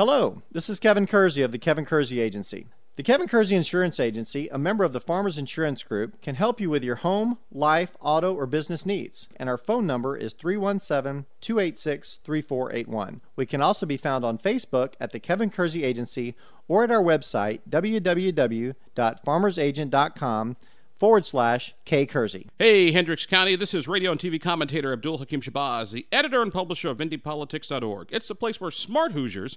Hello, this is Kevin Kersey of the Kevin Kersey Agency. The Kevin Kersey Insurance Agency, a member of the Farmers Insurance Group, can help you with your home, life, auto, or business needs. And our phone number is 317 286 3481. We can also be found on Facebook at the Kevin Kersey Agency or at our website www.farmersagent.com forward slash K Kersey. Hey, Hendricks County, this is radio and TV commentator Abdul Hakim Shabazz, the editor and publisher of IndyPolitics.org. It's the place where smart Hoosiers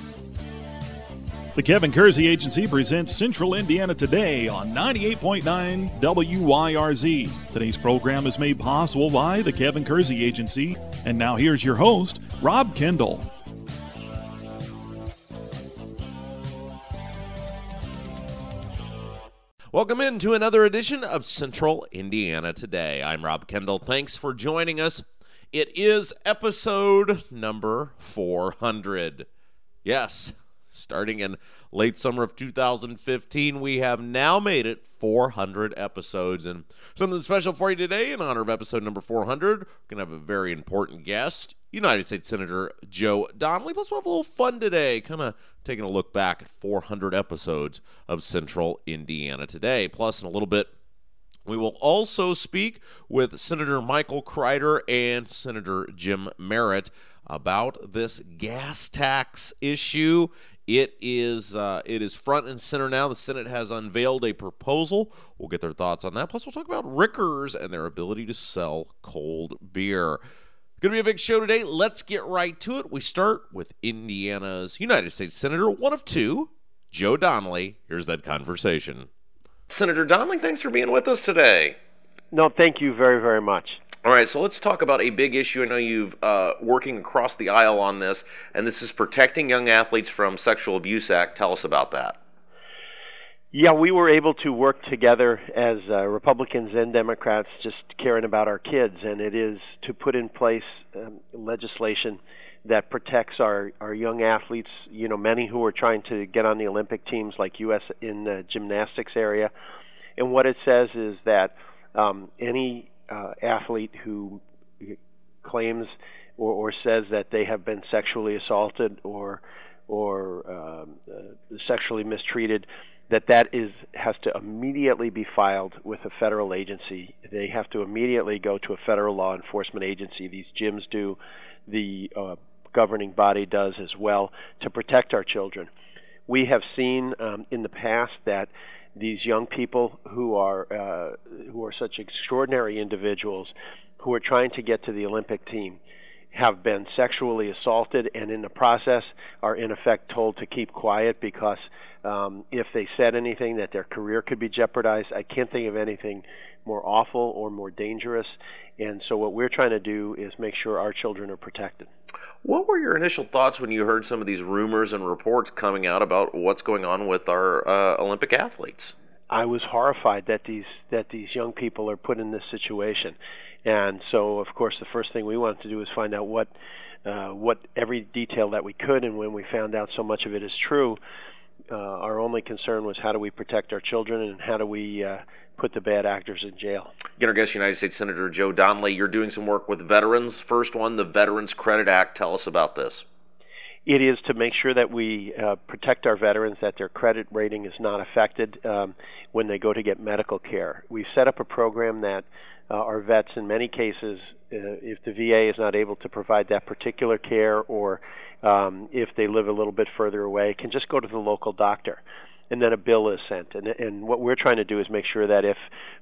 The Kevin Kersey Agency presents Central Indiana Today on 98.9 WYRZ. Today's program is made possible by the Kevin Kersey Agency. And now here's your host, Rob Kendall. Welcome into another edition of Central Indiana Today. I'm Rob Kendall. Thanks for joining us. It is episode number 400. Yes, starting in late summer of 2015, we have now made it 400 episodes. And something special for you today in honor of episode number 400. We're going to have a very important guest, United States Senator Joe Donnelly. Plus, we'll have a little fun today, kind of taking a look back at 400 episodes of Central Indiana Today. Plus, in a little bit, we will also speak with Senator Michael Crider and Senator Jim Merritt about this gas tax issue. It is uh, it is front and center now. The Senate has unveiled a proposal. We'll get their thoughts on that. Plus, we'll talk about Rickers and their ability to sell cold beer. Going to be a big show today. Let's get right to it. We start with Indiana's United States Senator, one of two, Joe Donnelly. Here's that conversation. Senator Donnelly, thanks for being with us today. No, thank you very, very much. All right, so let's talk about a big issue. I know you've uh, working across the aisle on this, and this is protecting young athletes from Sexual Abuse Act. Tell us about that. Yeah, we were able to work together as uh, Republicans and Democrats, just caring about our kids, and it is to put in place um, legislation that protects our our young athletes. You know, many who are trying to get on the Olympic teams, like U.S. in the gymnastics area, and what it says is that um, any uh, athlete who claims or, or says that they have been sexually assaulted or or um, uh, sexually mistreated that that is has to immediately be filed with a federal agency. They have to immediately go to a federal law enforcement agency. These gyms do, the uh, governing body does as well to protect our children. We have seen um, in the past that these young people who are uh, who are such extraordinary individuals who are trying to get to the Olympic team have been sexually assaulted and in the process are in effect told to keep quiet because um, if they said anything that their career could be jeopardized. I can't think of anything more awful or more dangerous. And so what we're trying to do is make sure our children are protected. What were your initial thoughts when you heard some of these rumors and reports coming out about what's going on with our uh, Olympic athletes? I was horrified that these that these young people are put in this situation, and so of course the first thing we wanted to do was find out what uh, what every detail that we could, and when we found out so much of it is true, uh, our only concern was how do we protect our children and how do we uh, put the bad actors in jail. Our guest, United States Senator Joe Donnelly, you're doing some work with veterans. First one, the Veterans Credit Act. Tell us about this. It is to make sure that we uh, protect our veterans, that their credit rating is not affected um, when they go to get medical care. We've set up a program that uh, our vets, in many cases, uh, if the VA is not able to provide that particular care or um, if they live a little bit further away, can just go to the local doctor and then a bill is sent. And, and what we're trying to do is make sure that if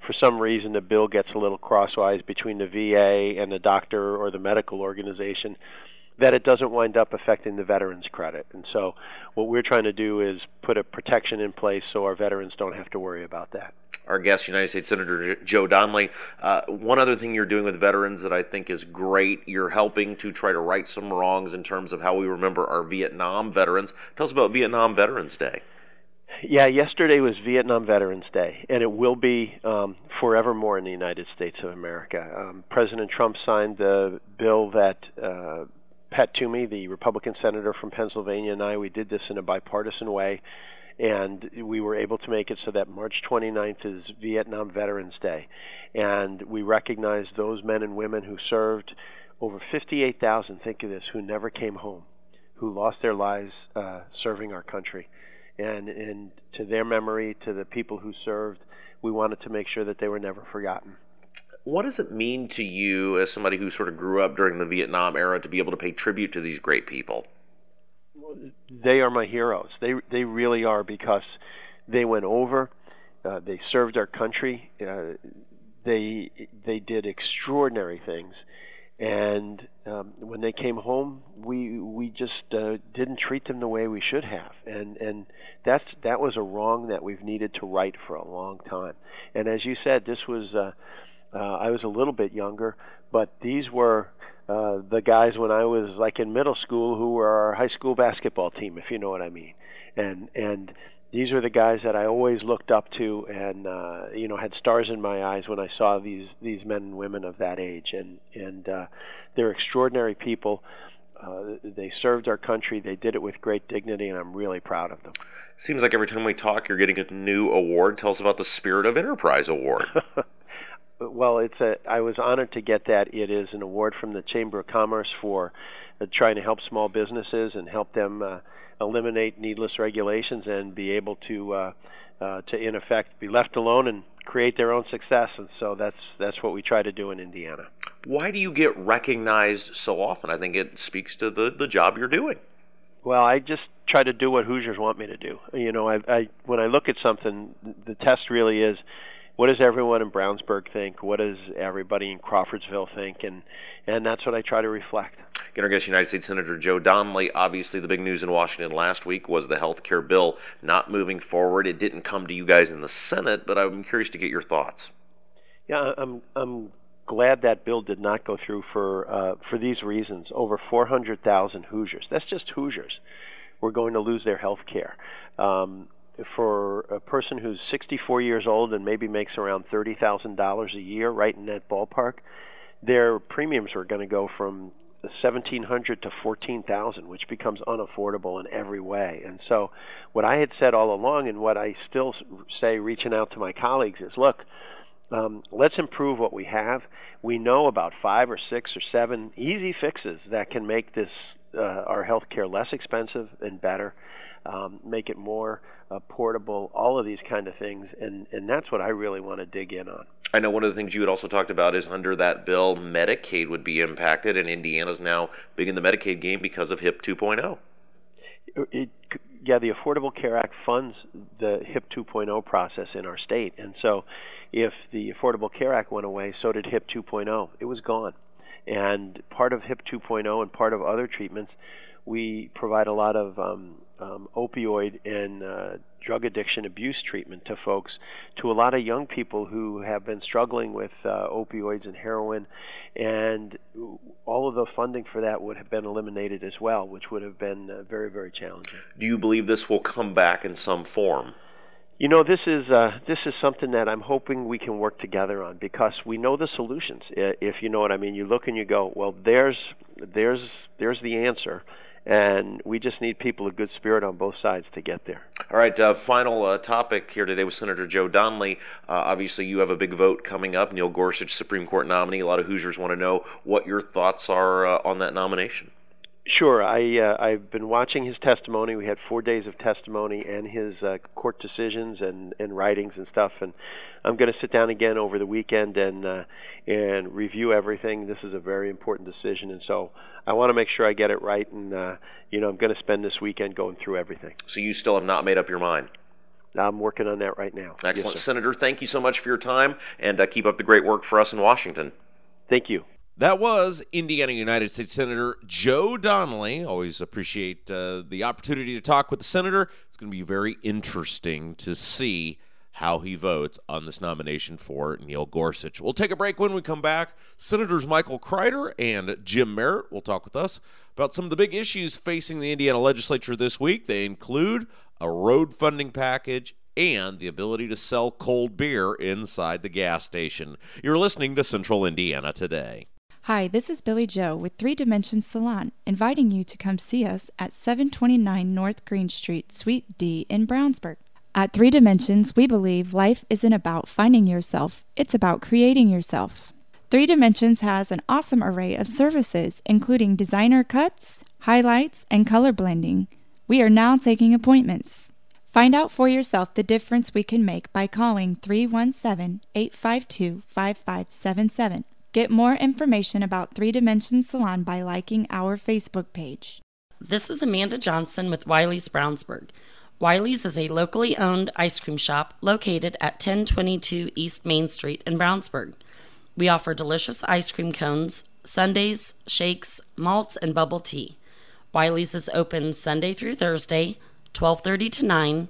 for some reason the bill gets a little crosswise between the VA and the doctor or the medical organization, that it doesn't wind up affecting the veterans' credit. And so, what we're trying to do is put a protection in place so our veterans don't have to worry about that. Our guest, United States Senator Joe Donnelly. Uh, one other thing you're doing with veterans that I think is great, you're helping to try to right some wrongs in terms of how we remember our Vietnam veterans. Tell us about Vietnam Veterans Day. Yeah, yesterday was Vietnam Veterans Day, and it will be um, forevermore in the United States of America. Um, President Trump signed the bill that uh, Pat Toomey, the Republican senator from Pennsylvania, and I, we did this in a bipartisan way, and we were able to make it so that March 29th is Vietnam Veterans Day, and we recognize those men and women who served over 58,000. Think of this, who never came home, who lost their lives uh, serving our country, and and to their memory, to the people who served, we wanted to make sure that they were never forgotten what does it mean to you as somebody who sort of grew up during the Vietnam era to be able to pay tribute to these great people? They are my heroes. They they really are because they went over, uh, they served our country, uh, they they did extraordinary things, and um, when they came home, we we just uh, didn't treat them the way we should have, and and that's that was a wrong that we've needed to right for a long time. And as you said, this was. Uh, uh, I was a little bit younger, but these were uh, the guys when I was like in middle school who were our high school basketball team, if you know what I mean. And and these are the guys that I always looked up to, and uh, you know had stars in my eyes when I saw these these men and women of that age. And and uh, they're extraordinary people. Uh, they served our country. They did it with great dignity, and I'm really proud of them. Seems like every time we talk, you're getting a new award. Tell us about the Spirit of Enterprise Award. well, it's a. I was honored to get that. It is an award from the Chamber of Commerce for uh, trying to help small businesses and help them uh, eliminate needless regulations and be able to, uh, uh, to in effect, be left alone and create their own success. And so that's that's what we try to do in Indiana. Why do you get recognized so often? I think it speaks to the the job you're doing. Well, I just try to do what Hoosiers want me to do. You know, I, I when I look at something, the test really is what does everyone in Brownsburg think? What does everybody in Crawfordsville think? And and that's what I try to reflect. Again, our guest, United States Senator Joe Donnelly. Obviously, the big news in Washington last week was the health care bill not moving forward. It didn't come to you guys in the Senate, but I'm curious to get your thoughts. Yeah, I'm I'm glad that bill did not go through for uh, for these reasons. Over 400,000 Hoosiers. That's just Hoosiers. We're going to lose their health care. Um, for a person who's 64 years old and maybe makes around $30,000 a year, right in that ballpark, their premiums are going to go from 1700 to 14,000, which becomes unaffordable in every way. And so, what I had said all along, and what I still say, reaching out to my colleagues, is look. Um, let's improve what we have. We know about five or six or seven easy fixes that can make this uh, our health care less expensive and better um, make it more uh, portable, all of these kind of things, and and that's what I really want to dig in on. I know one of the things you had also talked about is under that bill, Medicaid would be impacted, and Indiana's now big in the Medicaid game because of HIP 2.0. It, yeah, the Affordable Care Act funds the HIP 2.0 process in our state, and so if the Affordable Care Act went away, so did HIP 2.0. It was gone, and part of HIP 2.0 and part of other treatments, we provide a lot of um, um, opioid and uh, drug addiction abuse treatment to folks, to a lot of young people who have been struggling with uh, opioids and heroin, and all of the funding for that would have been eliminated as well, which would have been uh, very, very challenging. Do you believe this will come back in some form? You know, this is uh, this is something that I'm hoping we can work together on because we know the solutions. If you know what I mean, you look and you go, well, there's there's there's the answer and we just need people of good spirit on both sides to get there. All right, uh, final uh, topic here today with Senator Joe Donnelly. Uh, obviously, you have a big vote coming up. Neil Gorsuch, Supreme Court nominee. A lot of Hoosiers want to know what your thoughts are uh, on that nomination. Sure. I uh, I've been watching his testimony. We had four days of testimony and his uh, court decisions and and writings and stuff. And I'm going to sit down again over the weekend and uh, and review everything. This is a very important decision, and so I want to make sure I get it right. And uh, you know, I'm going to spend this weekend going through everything. So you still have not made up your mind. I'm working on that right now. Excellent, yes, Senator. Thank you so much for your time, and uh, keep up the great work for us in Washington. Thank you. That was Indiana United States Senator Joe Donnelly. Always appreciate uh, the opportunity to talk with the senator. It's going to be very interesting to see how he votes on this nomination for Neil Gorsuch. We'll take a break when we come back. Senators Michael Crider and Jim Merritt will talk with us about some of the big issues facing the Indiana legislature this week. They include a road funding package and the ability to sell cold beer inside the gas station. You're listening to Central Indiana today. Hi, this is Billy Joe with Three Dimensions Salon, inviting you to come see us at 729 North Green Street, Suite D in Brownsburg. At Three Dimensions, we believe life isn't about finding yourself, it's about creating yourself. Three Dimensions has an awesome array of services, including designer cuts, highlights, and color blending. We are now taking appointments. Find out for yourself the difference we can make by calling 317 852 5577. Get more information about Three Dimension Salon by liking our Facebook page. This is Amanda Johnson with Wiley's Brownsburg. Wiley's is a locally owned ice cream shop located at 1022 East Main Street in Brownsburg. We offer delicious ice cream cones, sundaes, shakes, malts, and bubble tea. Wiley's is open Sunday through Thursday, 12:30 to 9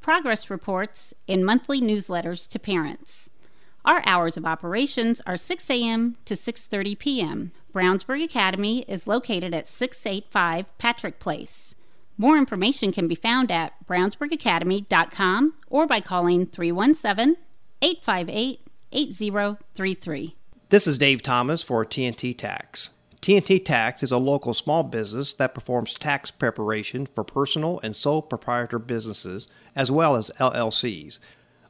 progress reports, and monthly newsletters to parents. Our hours of operations are 6 a.m. to 6:30 p.m. Brownsburg Academy is located at 685 Patrick Place. More information can be found at brownsburgacademy.com or by calling 317-858-8033. This is Dave Thomas for TNT Tax. TNT Tax is a local small business that performs tax preparation for personal and sole proprietor businesses as well as LLCs.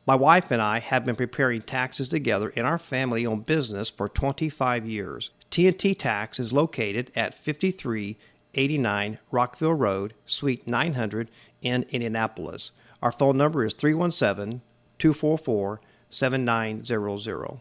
My wife and I have been preparing taxes together in our family owned business for 25 years. TNT Tax is located at 5389 Rockville Road, Suite 900 in Indianapolis. Our phone number is 317 244 7900.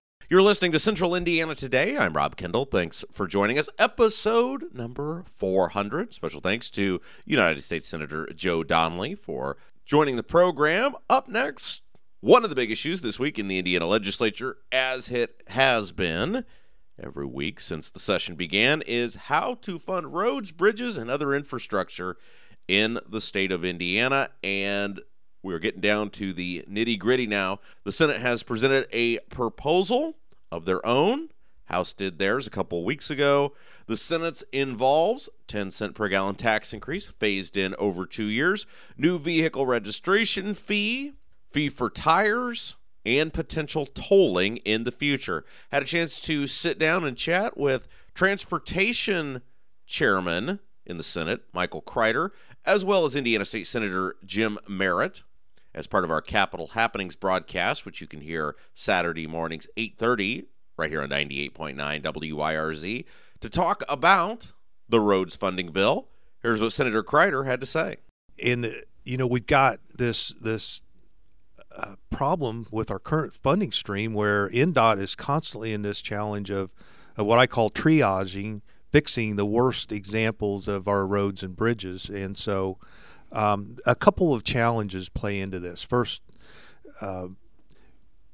You're listening to Central Indiana Today. I'm Rob Kendall. Thanks for joining us. Episode number 400. Special thanks to United States Senator Joe Donnelly for joining the program. Up next, one of the big issues this week in the Indiana legislature, as it has been every week since the session began, is how to fund roads, bridges, and other infrastructure in the state of Indiana. And we're getting down to the nitty gritty now. The Senate has presented a proposal of their own. House did theirs a couple weeks ago. The Senate's involves 10 cent per gallon tax increase phased in over 2 years, new vehicle registration fee, fee for tires, and potential tolling in the future. Had a chance to sit down and chat with transportation chairman in the Senate, Michael Crider, as well as Indiana State Senator Jim Merritt as part of our Capital Happenings broadcast, which you can hear Saturday mornings 8:30 right here on 98.9 WYRZ to talk about the roads funding bill. Here's what Senator Crider had to say. And you know, we've got this this uh, problem with our current funding stream where INDOT is constantly in this challenge of, of what I call triaging, fixing the worst examples of our roads and bridges. And so Um, a couple of challenges play into this. First, uh,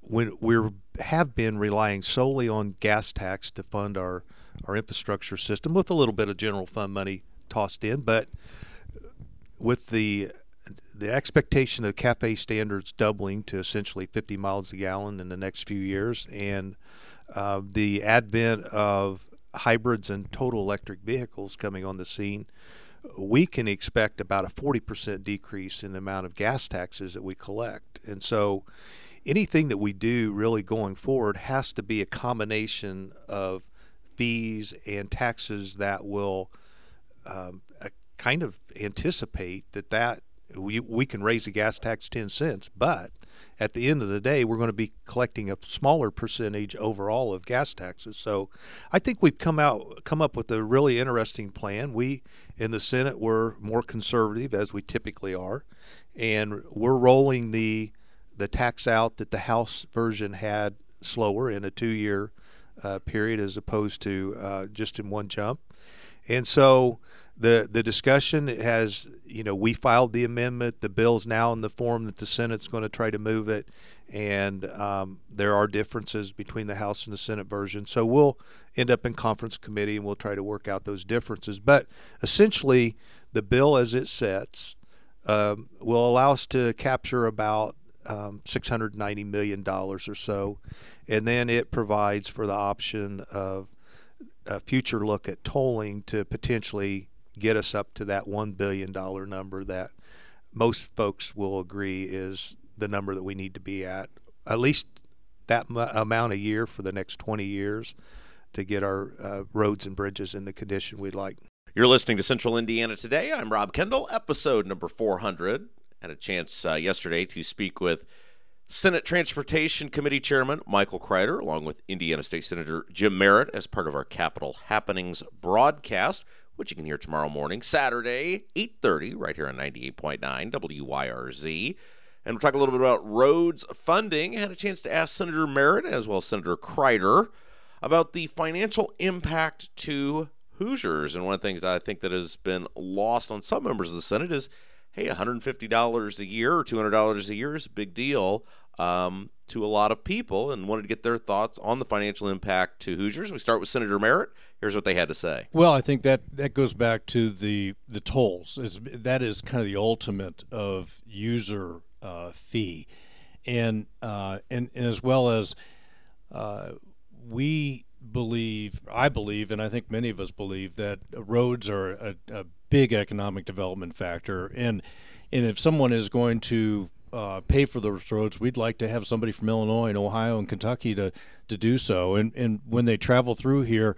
when we have been relying solely on gas tax to fund our our infrastructure system with a little bit of general fund money tossed in, but with the the expectation of CAFE standards doubling to essentially 50 miles a gallon in the next few years, and uh, the advent of hybrids and total electric vehicles coming on the scene, we can expect about a 40% decrease in the amount of gas taxes that we collect. And so anything that we do really going forward has to be a combination of fees and taxes that will um, uh, kind of anticipate that that we, we can raise the gas tax 10 cents, but at the end of the day, we're going to be collecting a smaller percentage overall of gas taxes. So I think we've come out come up with a really interesting plan. We in the Senate were more conservative as we typically are, and we're rolling the the tax out that the House version had slower in a two-year uh, period as opposed to uh, just in one jump. And so the the discussion has you know we filed the amendment. The bill's now in the form that the Senate's going to try to move it, and um, there are differences between the House and the Senate version. So we'll end up in conference committee and we'll try to work out those differences. But essentially, the bill as it sets um, will allow us to capture about um, $690 million or so. And then it provides for the option of a future look at tolling to potentially get us up to that $1 billion number that most folks will agree is the number that we need to be at. At least that m- amount a year for the next 20 years to get our uh, roads and bridges in the condition we'd like. You're listening to Central Indiana Today. I'm Rob Kendall, episode number 400 had a chance uh, yesterday to speak with Senate Transportation Committee Chairman Michael Crider, along with Indiana State Senator Jim Merritt, as part of our Capitol Happenings broadcast, which you can hear tomorrow morning, Saturday, 8.30, right here on 98.9 WYRZ. And we'll talk a little bit about roads funding. I had a chance to ask Senator Merritt, as well as Senator Crider, about the financial impact to Hoosiers. And one of the things I think that has been lost on some members of the Senate is – hey, $150 a year or $200 a year is a big deal um, to a lot of people and wanted to get their thoughts on the financial impact to Hoosiers. We start with Senator Merritt. Here's what they had to say. Well, I think that, that goes back to the, the tolls. It's, that is kind of the ultimate of user uh, fee. And, uh, and, and as well as uh, we believe, I believe, and I think many of us believe that roads are a, a big economic development factor. And and if someone is going to uh, pay for those roads, we'd like to have somebody from Illinois and Ohio and Kentucky to to do so. And and when they travel through here.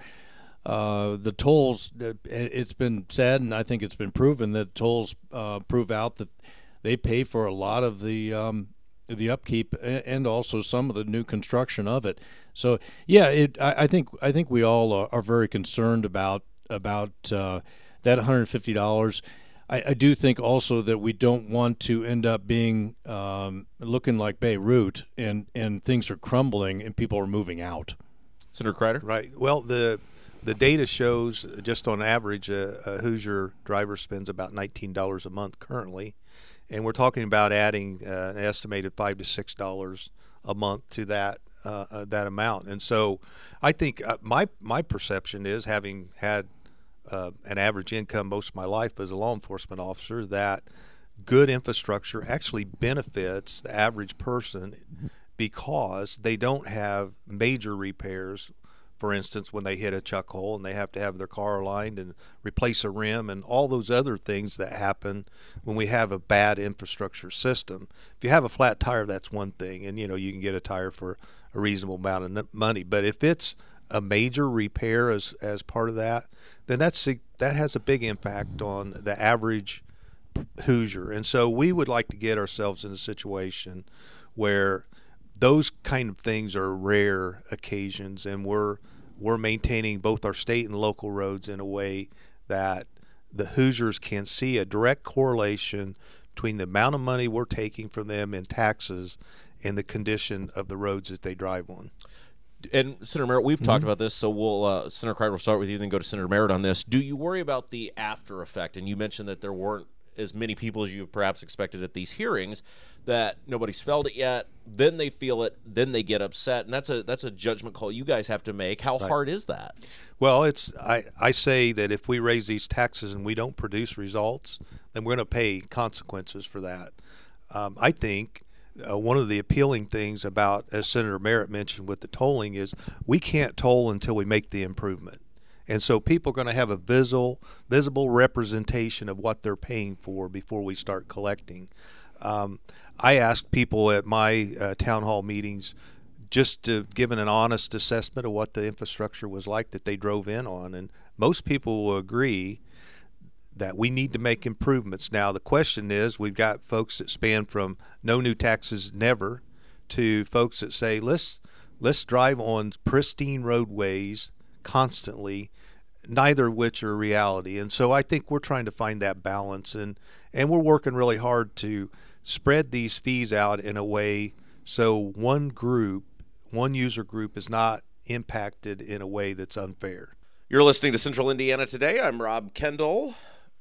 Uh, the tolls, uh, it's been said, and I think it's been proven that tolls uh, prove out that they pay for a lot of the um, the upkeep and also some of the new construction of it. So yeah, it, I, I, think I think we all are, are very concerned about about uh, that $150. I, I, do think also that we don't want to end up being um, looking like Beirut and, and things are crumbling and people are moving out. Senator Crider? Right. Well, the the data shows just on average a, a Hoosier driver spends about $19 a month currently. And we're talking about adding uh, an estimated five to six dollars a month to that uh, uh, that amount. And so, I think uh, my my perception is, having had uh, an average income most of my life as a law enforcement officer that good infrastructure actually benefits the average person because they don't have major repairs. For instance, when they hit a chuck hole and they have to have their car aligned and replace a rim and all those other things that happen when we have a bad infrastructure system. If you have a flat tire, that's one thing, and you know you can get a tire for a reasonable amount of money. But if it's a major repair as as part of that, then that's that has a big impact on the average Hoosier. And so we would like to get ourselves in a situation where those kind of things are rare occasions, and we're we're maintaining both our state and local roads in a way that the Hoosiers can see a direct correlation between the amount of money we're taking from them in taxes and the condition of the roads that they drive on and Senator Merritt, we've mm-hmm. talked about this, so we'll uh, Senator Crider will start with you, then go to Senator Merritt on this. Do you worry about the after effect? And you mentioned that there weren't as many people as you perhaps expected at these hearings that nobody's felt it yet then they feel it then they get upset and that's a that's a judgment call you guys have to make how Right. hard is that Well, it's I, I say that if we raise these taxes and we don't produce results, then we're going to pay consequences for that. Um, I think uh, one of the appealing things about, as Senator Merritt mentioned with the tolling, is we can't toll until we make the improvement. And so people are going to have a visible, visible representation of what they're paying for before we start collecting. Um, I ask people at my uh, town hall meetings just to give an honest assessment of what the infrastructure was like that they drove in on. And most people will agree that we need to make improvements. Now, the question is we've got folks that span from no new taxes never to folks that say, let's, let's drive on pristine roadways constantly, neither which are reality. And so I think we're trying to find that balance and, and we're working really hard to spread these fees out in a way so one group, one user group is not impacted in a way that's unfair. You're listening to Central Indiana Today. I'm Rob Kendall,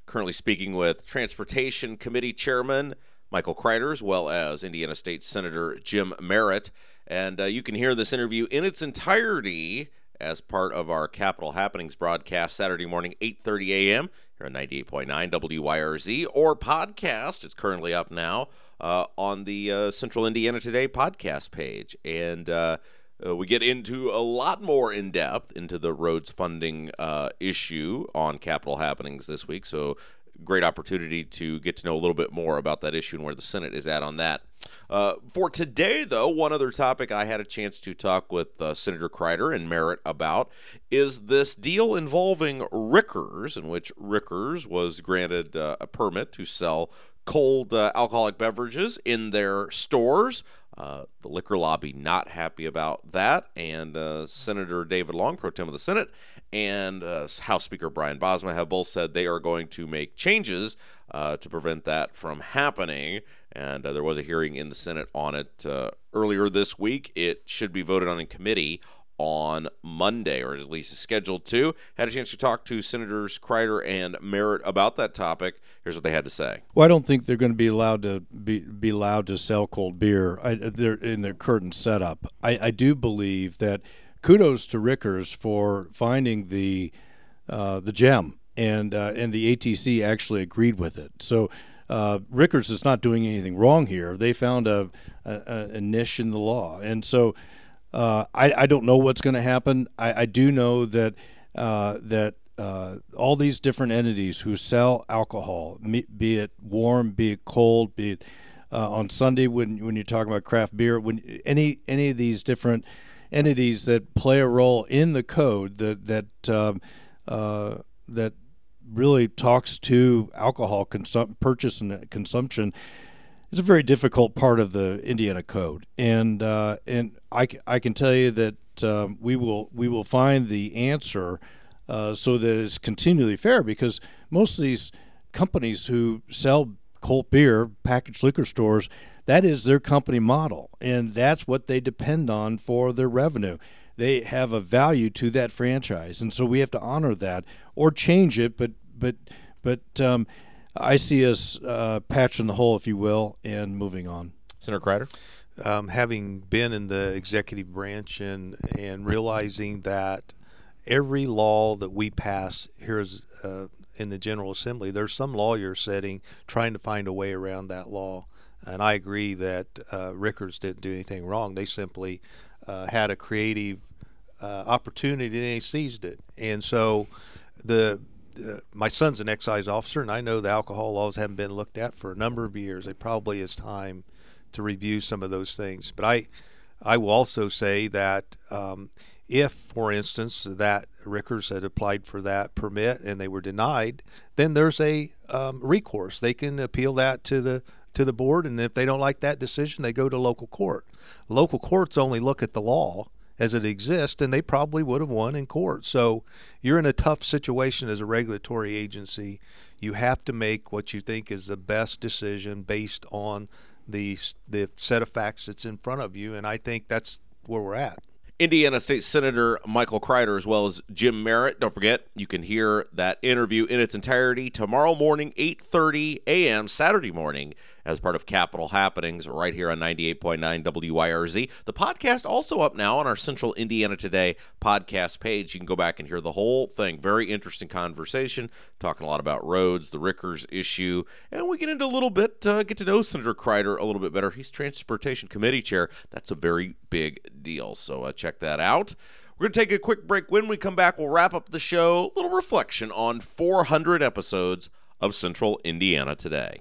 currently speaking with Transportation Committee Chairman Michael Crider, as well as Indiana State Senator Jim Merritt. And uh, you can hear this interview in its entirety as part of our Capital Happenings broadcast Saturday morning, 8.30 a.m. here on 98.9 WYRZ, or podcast. It's currently up now uh, on the uh, Central Indiana Today podcast page. And uh, uh, we get into a lot more in depth into the roads funding uh, issue on Capital Happenings this week. So, great opportunity to get to know a little bit more about that issue and where the Senate is at on that. Uh, for today, though, one other topic I had a chance to talk with uh, Senator Crider and Merritt about is this deal involving Rickers, in which Rickers was granted uh, a permit to sell cold uh, alcoholic beverages in their stores. Uh, the liquor lobby not happy about that, and uh, Senator David Long, pro tem of the Senate, and uh, House Speaker Brian Bosma have both said they are going to make changes uh, to prevent that from happening. And uh, there was a hearing in the Senate on it uh, earlier this week. It should be voted on in committee on Monday, or at least is scheduled to. Had a chance to talk to Senators Crider and Merritt about that topic. Here's what they had to say. Well, I don't think they're going to be allowed to be, be allowed to sell cold beer I, they're in their current setup. I, I do believe that kudos to Rickers for finding the uh, the gem, and uh, and the ATC actually agreed with it. So. Uh, Rickers is not doing anything wrong here. They found a, a, a niche in the law, and so uh, I, I don't know what's going to happen. I, I do know that uh, that uh, all these different entities who sell alcohol, be it warm, be it cold, be it uh, on Sunday when when you're talking about craft beer, when any any of these different entities that play a role in the code that that um, uh, that really talks to alcohol consum- purchase and consumption is a very difficult part of the Indiana code, and uh, and I, I can tell you that um, we will we will find the answer uh, so that it's continually fair because most of these companies who sell cold beer, packaged liquor stores, that is their company model, and that's what they depend on for their revenue. They have a value to that franchise, and so we have to honor that or change it. But but but um, I see us uh, patching the hole, if you will, and moving on. Senator Crider? Um, having been in the executive branch and, and realizing that every law that we pass here is, uh, in the General Assembly, there's some lawyer setting trying to find a way around that law. And I agree that uh, Rickers didn't do anything wrong. They simply uh, had a creative uh, opportunity and they seized it. And so the my son's an excise officer, and I know the alcohol laws haven't been looked at for a number of years. It probably is time to review some of those things. But I, I will also say that um, if, for instance, that Rickers had applied for that permit and they were denied, then there's a um, recourse. They can appeal that to the to the board, and if they don't like that decision, they go to local court. Local courts only look at the law as it exists, and they probably would have won in court. So you're in a tough situation as a regulatory agency. You have to make what you think is the best decision based on the the set of facts that's in front of you, and I think that's where we're at. Indiana State Senator Michael Crider, as well as Jim Merritt. Don't forget, you can hear that interview in its entirety tomorrow morning, 8:30 a.m. Saturday morning, as part of Capital Happenings, right here on 98.9 WYRZ. The podcast also up now on our Central Indiana Today podcast page. You can go back and hear the whole thing. Very interesting conversation, talking a lot about roads, the Rickers issue, and we get into a little bit, uh, get to know Senator Crider a little bit better. He's Transportation Committee Chair. That's a very big deal. So uh, check that out. We're going to take a quick break. When we come back, we'll wrap up the show. A little reflection on 400 episodes of Central Indiana Today.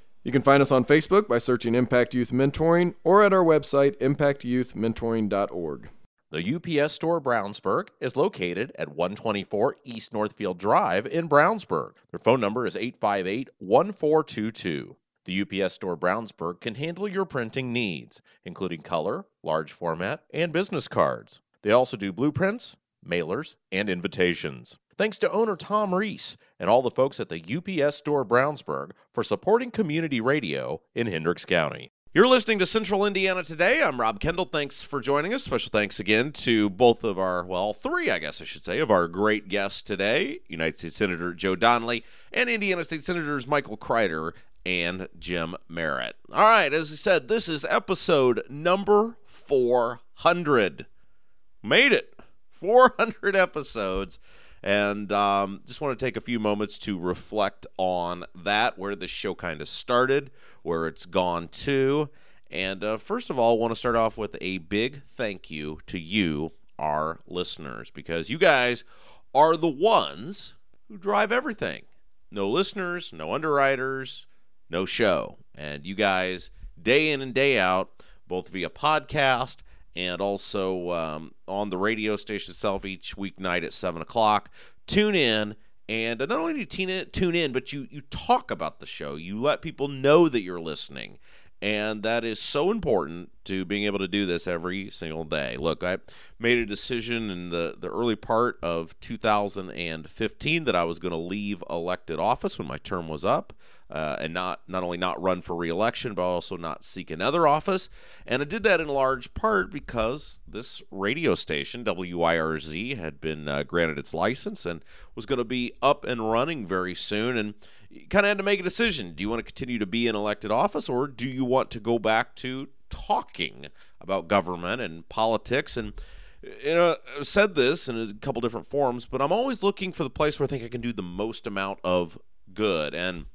You can find us on Facebook by searching Impact Youth Mentoring or at our website, impactyouthmentoring.org. The UPS Store Brownsburg is located at 124 East Northfield Drive in Brownsburg. Their phone number is 858 1422. The UPS Store Brownsburg can handle your printing needs, including color, large format, and business cards. They also do blueprints, mailers, and invitations. Thanks to owner Tom Reese and all the folks at the UPS Store Brownsburg for supporting community radio in Hendricks County. You're listening to Central Indiana Today. I'm Rob Kendall. Thanks for joining us. Special thanks again to both of our, well, three, I guess I should say, of our great guests today United States Senator Joe Donnelly and Indiana State Senators Michael Crider and Jim Merritt. All right, as I said, this is episode number 400. Made it. 400 episodes. And um, just want to take a few moments to reflect on that, where this show kind of started, where it's gone to. And uh, first of all, I want to start off with a big thank you to you, our listeners, because you guys are the ones who drive everything. No listeners, no underwriters, no show. And you guys, day in and day out, both via podcast and also um, on the radio station itself each weeknight at 7 o'clock. Tune in, and not only do you tune in, tune in, but you, you talk about the show. You let people know that you're listening. And that is so important to being able to do this every single day. Look, I made a decision in the, the early part of 2015 that I was going to leave elected office when my term was up uh, and not not only not run for reelection, but also not seek another office. And I did that in large part because this radio station, WYRZ had been uh, granted its license and was going to be up and running very soon. And you kind of had to make a decision: do you want to continue to be in elected office, or do you want to go back to talking about government and politics and you know, I've said this in a couple different forms, but I'm always looking for the place where I think I can do the most amount of good. And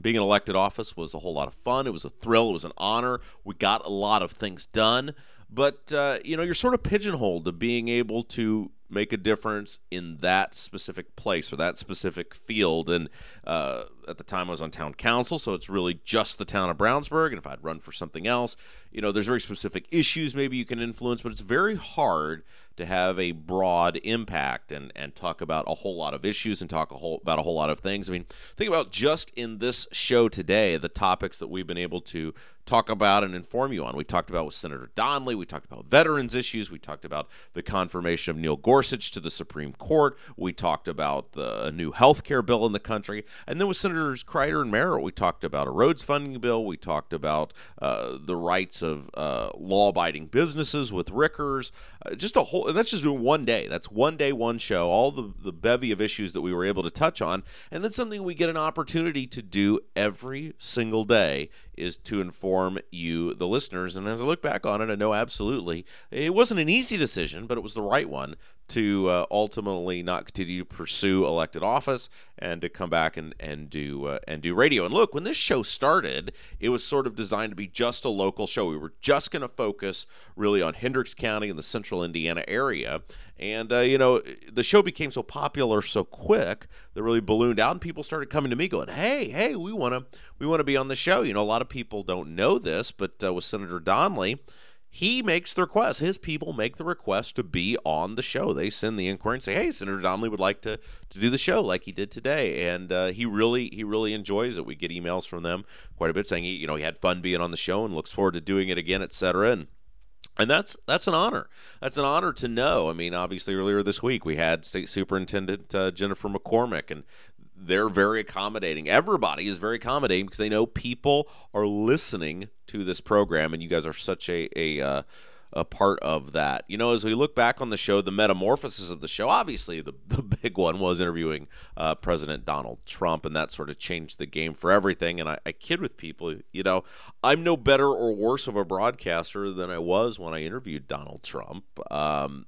being in elected office was a whole lot of fun. It was a thrill. It was an honor. We got a lot of things done. But, uh, you know, you're sort of pigeonholed to being able to make a difference in that specific place or that specific field. And uh, at the time, I was on town council, so it's really just the town of Brownsburg. And if I'd run for something else, you know, there's very specific issues maybe you can influence, but it's very hard to have a broad impact and, and talk about a whole lot of issues and talk a whole, about a whole lot of things. I mean, think about just in this show today, the topics that we've been able to talk about and inform you on. We talked about with Senator Donnelly, we talked about veterans issues, we talked about the confirmation of Neil Gorsuch to the Supreme Court, we talked about the new health care bill in the country, and then with Senators Crider and Merritt, we talked about a roads funding bill, we talked about uh, the rights of uh, law abiding businesses with Rickers, uh, just a whole, that's just one day. That's one day, one show, all the, the bevy of issues that we were able to touch on, and then something we get an opportunity to do every single day is to inform you, the listeners. And as I look back on it, I know absolutely it wasn't an easy decision, but it was the right one to uh, ultimately not continue to pursue elected office and to come back and and do uh, and do radio. And look, when this show started, it was sort of designed to be just a local show. We were just going to focus really on Hendricks County and the Central Indiana area. And uh, you know, the show became so popular so quick that really ballooned out, and people started coming to me going, "Hey, hey, we want to we want to be on the show." You know, a lot of people don't know this, but uh, with Senator Donnelly he makes the request. His people make the request to be on the show. They send the inquiry and say, "Hey, Senator Donnelly would like to, to do the show like he did today," and uh, he really he really enjoys it. We get emails from them quite a bit saying he you know he had fun being on the show and looks forward to doing it again, etc. And and that's that's an honor. That's an honor to know. I mean, obviously, earlier this week we had State Superintendent uh, Jennifer McCormick, and they're very accommodating. Everybody is very accommodating because they know people are listening to this program, and you guys are such a a uh, a part of that. You know, as we look back on the show, the metamorphosis of the show, obviously the, the big one was interviewing uh, President Donald Trump, and that sort of changed the game for everything. And I, I kid with people, you know, I'm no better or worse of a broadcaster than I was when I interviewed Donald Trump. Um,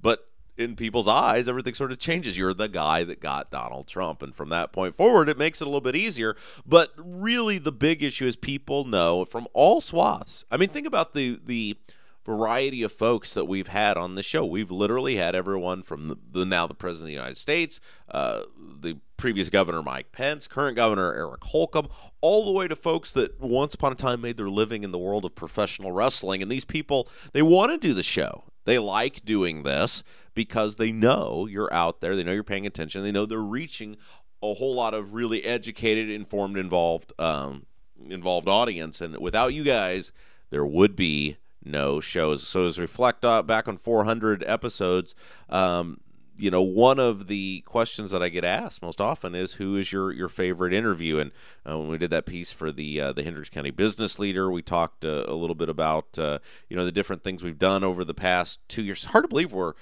but in people's eyes, everything sort of changes. You're the guy that got Donald Trump. And from that point forward, it makes it a little bit easier. But really, the big issue is people know from all swaths. I mean, think about the, the, variety of folks that we've had on the show. We've literally had everyone from the, the now the president of the United States, uh, the previous governor Mike Pence, current governor Eric Holcomb, all the way to folks that once upon a time made their living in the world of professional wrestling. And these people, they want to do the show. They like doing this because they know you're out there. They know you're paying attention. They know they're reaching a whole lot of really educated, informed, involved, um, involved audience. And without you guys, there would be no shows. So as reflect back on 400 episodes, um, you know, one of the questions that I get asked most often is, "Who is your your favorite interview?" And uh, when we did that piece for the uh, the Hendricks County Business Leader, we talked uh, a little bit about uh, you know the different things we've done over the past two years. Hard to believe we're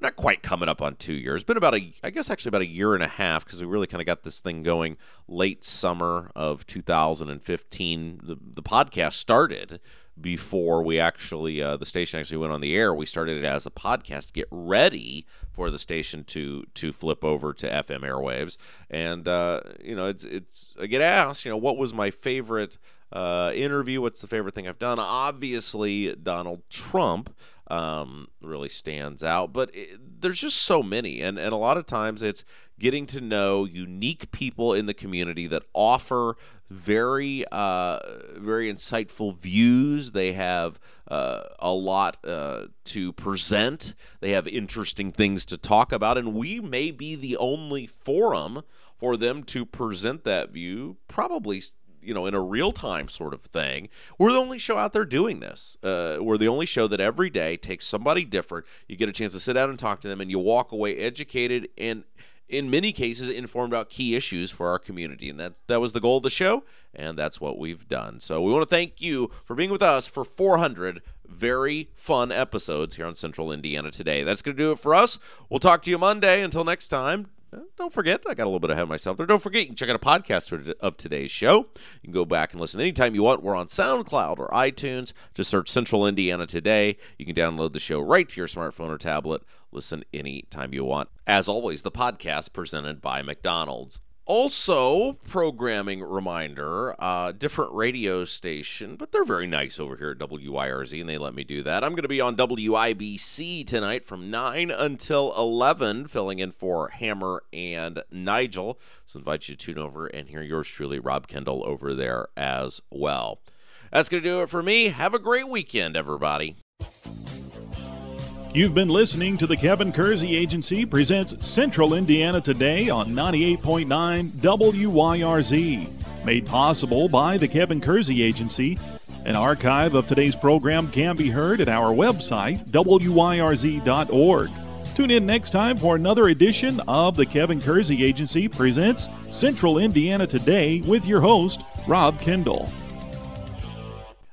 we're not quite coming up on two years. Been about a, I guess actually about a year and a half because we really kind of got this thing going late summer of 2015. The, the podcast started before we actually uh, the station actually went on the air. We started it as a podcast get ready for the station to to flip over to FM airwaves. And uh, you know, it's it's I get asked, you know, what was my favorite uh, interview? What's the favorite thing I've done? Obviously, Donald Trump um, really stands out. But it, there's just so many, and and a lot of times it's getting to know unique people in the community that offer very uh, very insightful views. They have uh, a lot uh, to present. They have interesting things to talk about, and we may be the only forum for them to present that view. Probably you know in a real time sort of thing. We're the only show out there doing this. Uh, we're the only show that every day takes somebody different. You get a chance to sit down and talk to them, and you walk away educated and in many cases informed about key issues for our community. And that that was the goal of the show and that's what we've done. So we want to thank you for being with us for 400 very fun episodes here on central indiana today. That's going to do it for us. We'll talk to you monday. Until next time don't forget, I got a little bit ahead of myself there. Don't forget, you can check out a podcast of today's show. You can go back and listen anytime you want. We're on SoundCloud or iTunes. Just search Central Indiana Today. You can download the show right to your smartphone or tablet. Listen anytime you want. As always, the podcast presented by McDonald's. Also, programming reminder, uh, different radio station, but they're very nice over here at WYRZ, and they let me do that. I'm going to be on WIBC tonight from 9 until 11, filling in for Hammer and Nigel. So, invite you to tune over and hear yours truly, Rob Kendall, over there as well. That's going to do it for me. Have a great weekend, everybody. You've been listening to the Kevin Kersey Agency presents Central Indiana Today on 98.9 WYRZ. Made possible by the Kevin Kersey Agency. An archive of today's program can be heard at our website, wyrz.org. Tune in next time for another edition of the Kevin Kersey Agency presents Central Indiana Today with your host, Rob Kendall.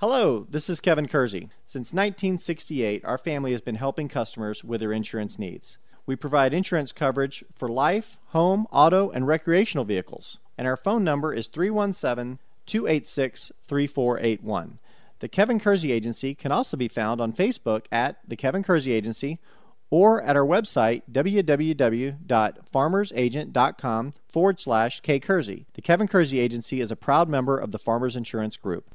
Hello, this is Kevin Kersey. Since 1968, our family has been helping customers with their insurance needs. We provide insurance coverage for life, home, auto, and recreational vehicles. And our phone number is 317 286 3481. The Kevin Kersey Agency can also be found on Facebook at The Kevin Kersey Agency or at our website, www.farmersagent.com forward slash K Kersey. The Kevin Kersey Agency is a proud member of the Farmers Insurance Group.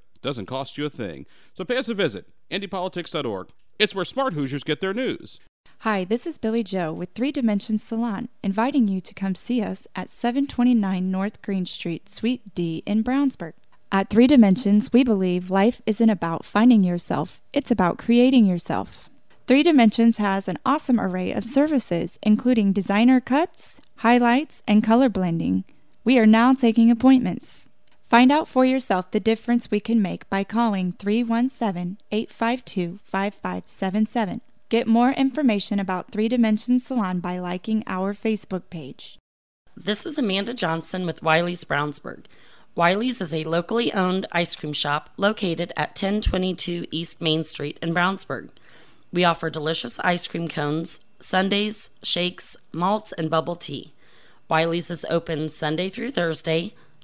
doesn't cost you a thing. So pay us a visit, IndyPolitics.org. It's where smart Hoosiers get their news. Hi, this is Billy Joe with Three Dimensions Salon, inviting you to come see us at 729 North Green Street, Suite D in Brownsburg. At Three Dimensions, we believe life isn't about finding yourself, it's about creating yourself. Three Dimensions has an awesome array of services, including designer cuts, highlights, and color blending. We are now taking appointments. Find out for yourself the difference we can make by calling 317 852 5577. Get more information about Three Dimension Salon by liking our Facebook page. This is Amanda Johnson with Wiley's Brownsburg. Wiley's is a locally owned ice cream shop located at 1022 East Main Street in Brownsburg. We offer delicious ice cream cones, sundaes, shakes, malts, and bubble tea. Wiley's is open Sunday through Thursday,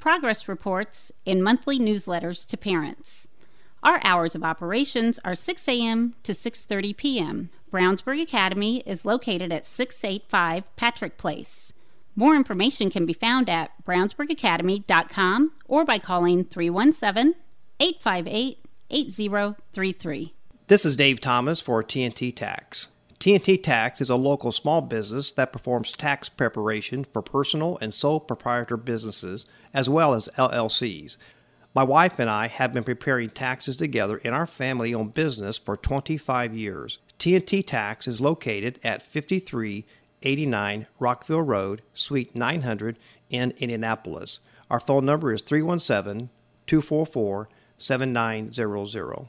progress reports, and monthly newsletters to parents. Our hours of operations are 6 a.m. to 6:30 p.m. Brownsburg Academy is located at 685 Patrick Place. More information can be found at brownsburgacademy.com or by calling 317 858 8033. This is Dave Thomas for TNT Tax. TNT Tax is a local small business that performs tax preparation for personal and sole proprietor businesses as well as LLCs. My wife and I have been preparing taxes together in our family owned business for 25 years. TNT Tax is located at 5389 Rockville Road, Suite 900 in Indianapolis. Our phone number is 317 244 7900.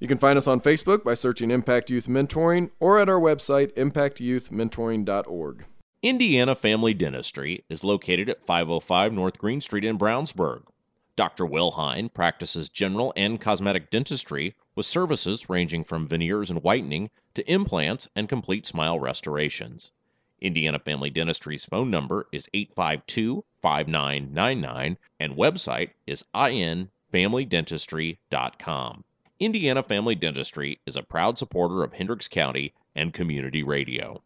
You can find us on Facebook by searching Impact Youth Mentoring or at our website, impactyouthmentoring.org. Indiana Family Dentistry is located at 505 North Green Street in Brownsburg. Dr. Will Hine practices general and cosmetic dentistry with services ranging from veneers and whitening to implants and complete smile restorations. Indiana Family Dentistry's phone number is 852 5999 and website is infamilydentistry.com. Indiana Family Dentistry is a proud supporter of Hendricks County and community radio.